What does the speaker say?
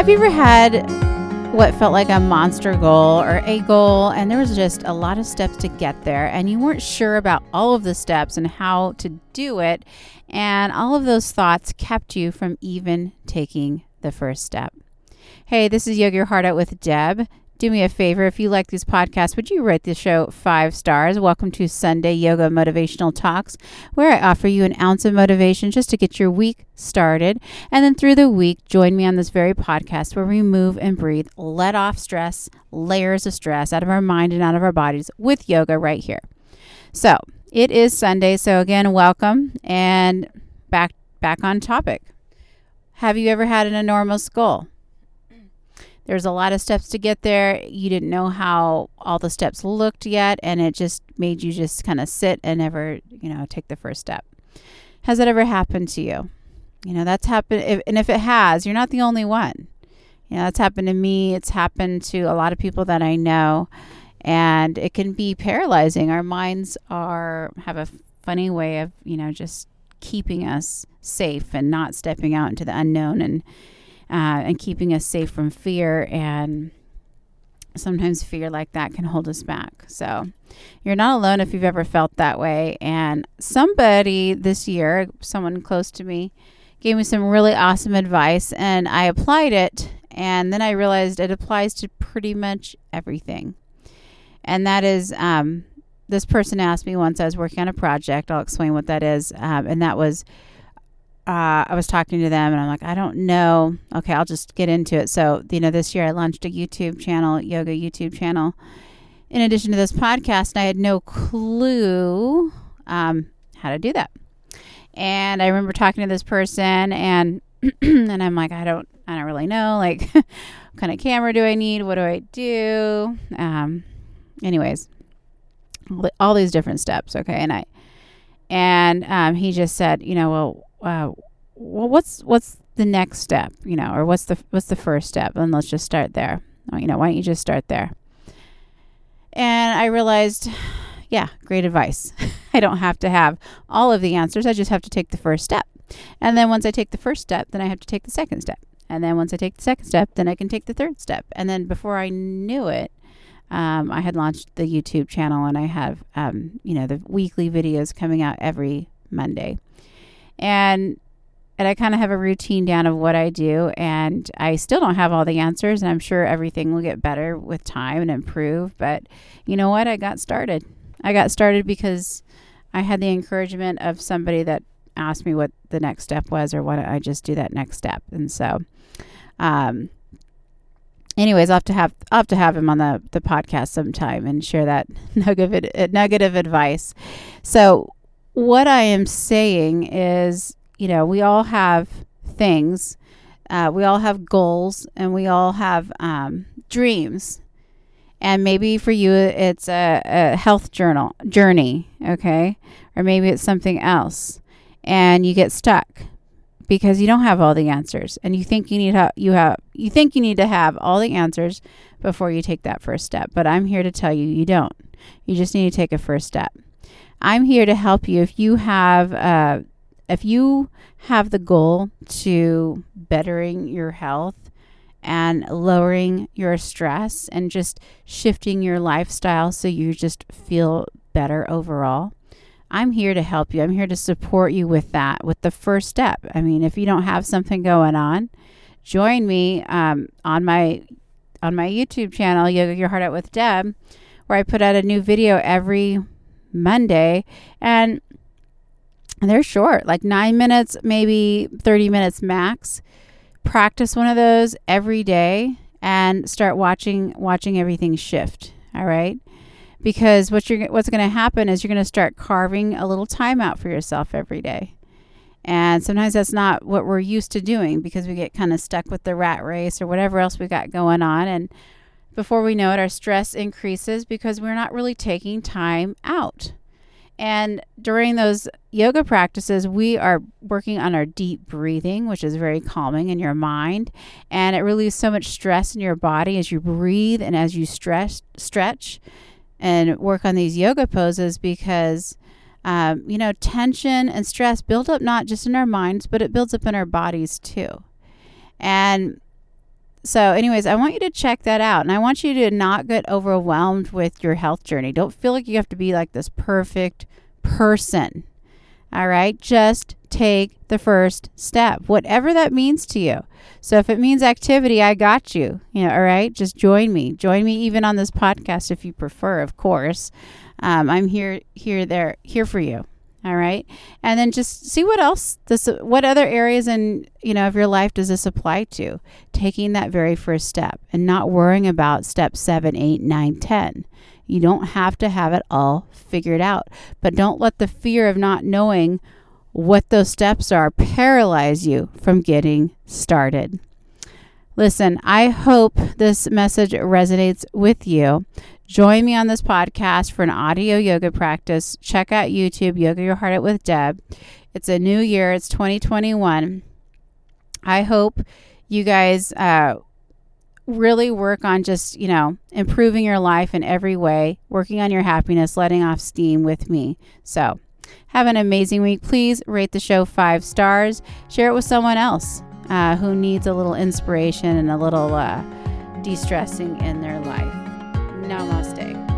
Have you ever had what felt like a monster goal or a goal, and there was just a lot of steps to get there, and you weren't sure about all of the steps and how to do it, and all of those thoughts kept you from even taking the first step? Hey, this is Yoga Your Heart Out with Deb do me a favor if you like these podcasts would you rate the show five stars? Welcome to sunday yoga motivational talks where i offer you an ounce of motivation just to get your week started. And then through the week join me on this very podcast where we move and breathe let off stress layers of stress out of our mind and out of our bodies with yoga right here. So it is sunday so again welcome and back back on topic. Have you ever had an enormous goal there's a lot of steps to get there. You didn't know how all the steps looked yet, and it just made you just kind of sit and never, you know, take the first step. Has that ever happened to you? You know, that's happened. If, and if it has, you're not the only one. You know, that's happened to me. It's happened to a lot of people that I know. And it can be paralyzing. Our minds are have a funny way of, you know, just keeping us safe and not stepping out into the unknown and uh, and keeping us safe from fear. And sometimes fear like that can hold us back. So you're not alone if you've ever felt that way. And somebody this year, someone close to me, gave me some really awesome advice, and I applied it. And then I realized it applies to pretty much everything. And that is, um, this person asked me once I was working on a project. I'll explain what that is. Um, and that was uh, I was talking to them and I'm like, I don't know. Okay, I'll just get into it. So, you know, this year I launched a YouTube channel, yoga YouTube channel. In addition to this podcast, and I had no clue um, how to do that. And I remember talking to this person and and I'm like, I don't I don't really know. Like what kind of camera do I need? What do I do? Um anyways, all these different steps, okay? And I and um, he just said, you know, well, uh, well, what's what's the next step, you know, or what's the what's the first step, and let's just start there. You know, why don't you just start there? And I realized, yeah, great advice. I don't have to have all of the answers. I just have to take the first step. And then once I take the first step, then I have to take the second step. And then once I take the second step, then I can take the third step. And then before I knew it, um, I had launched the YouTube channel and I have, um, you know, the weekly videos coming out every Monday and and I kind of have a routine down of what I do, and I still don't have all the answers, and I'm sure everything will get better with time and improve. But you know what? I got started. I got started because I had the encouragement of somebody that asked me what the next step was, or why don't I just do that next step? And so, um, anyways, I'll have to have I'll have to have him on the the podcast sometime and share that nugget nugget of advice. So what I am saying is, you know, we all have things, uh, we all have goals, and we all have um, dreams. And maybe for you, it's a, a health journal journey, okay, or maybe it's something else, and you get stuck because you don't have all the answers, and you think you need ha- you have you think you need to have all the answers before you take that first step. But I'm here to tell you, you don't. You just need to take a first step. I'm here to help you if you have uh, if you have the goal to bettering your health and lowering your stress and just shifting your lifestyle so you just feel better overall. I'm here to help you. I'm here to support you with that, with the first step. I mean, if you don't have something going on, join me um, on my on my YouTube channel, Yoga Your Heart Out with Deb, where I put out a new video every Monday. And they're short, like nine minutes, maybe 30 minutes max. Practice one of those every day and start watching watching everything shift. All right. Because what you're what's going to happen is you're going to start carving a little time out for yourself every day. And sometimes that's not what we're used to doing because we get kind of stuck with the rat race or whatever else we got going on. And before we know it, our stress increases because we're not really taking time out. And during those yoga practices, we are working on our deep breathing, which is very calming in your mind. And it relieves so much stress in your body as you breathe and as you stress, stretch and work on these yoga poses because, um, you know, tension and stress build up not just in our minds, but it builds up in our bodies too. And So, anyways, I want you to check that out. And I want you to not get overwhelmed with your health journey. Don't feel like you have to be like this perfect person. All right. Just take the first step, whatever that means to you. So if it means activity, I got you. You know, all right. Just join me. Join me even on this podcast if you prefer, of course. Um, I'm here, here, there, here for you. All right. And then just see what else this what other areas in, you know, of your life does this apply to? Taking that very first step and not worrying about step seven, eight, nine, ten. You don't have to have it all figured out. But don't let the fear of not knowing what those steps are paralyze you from getting started. Listen, I hope this message resonates with you. Join me on this podcast for an audio yoga practice. Check out YouTube, Yoga Your Heart Out with Deb. It's a new year, it's 2021. I hope you guys uh, really work on just, you know, improving your life in every way, working on your happiness, letting off steam with me. So, have an amazing week. Please rate the show five stars. Share it with someone else uh, who needs a little inspiration and a little uh, de stressing in their life. Namaste.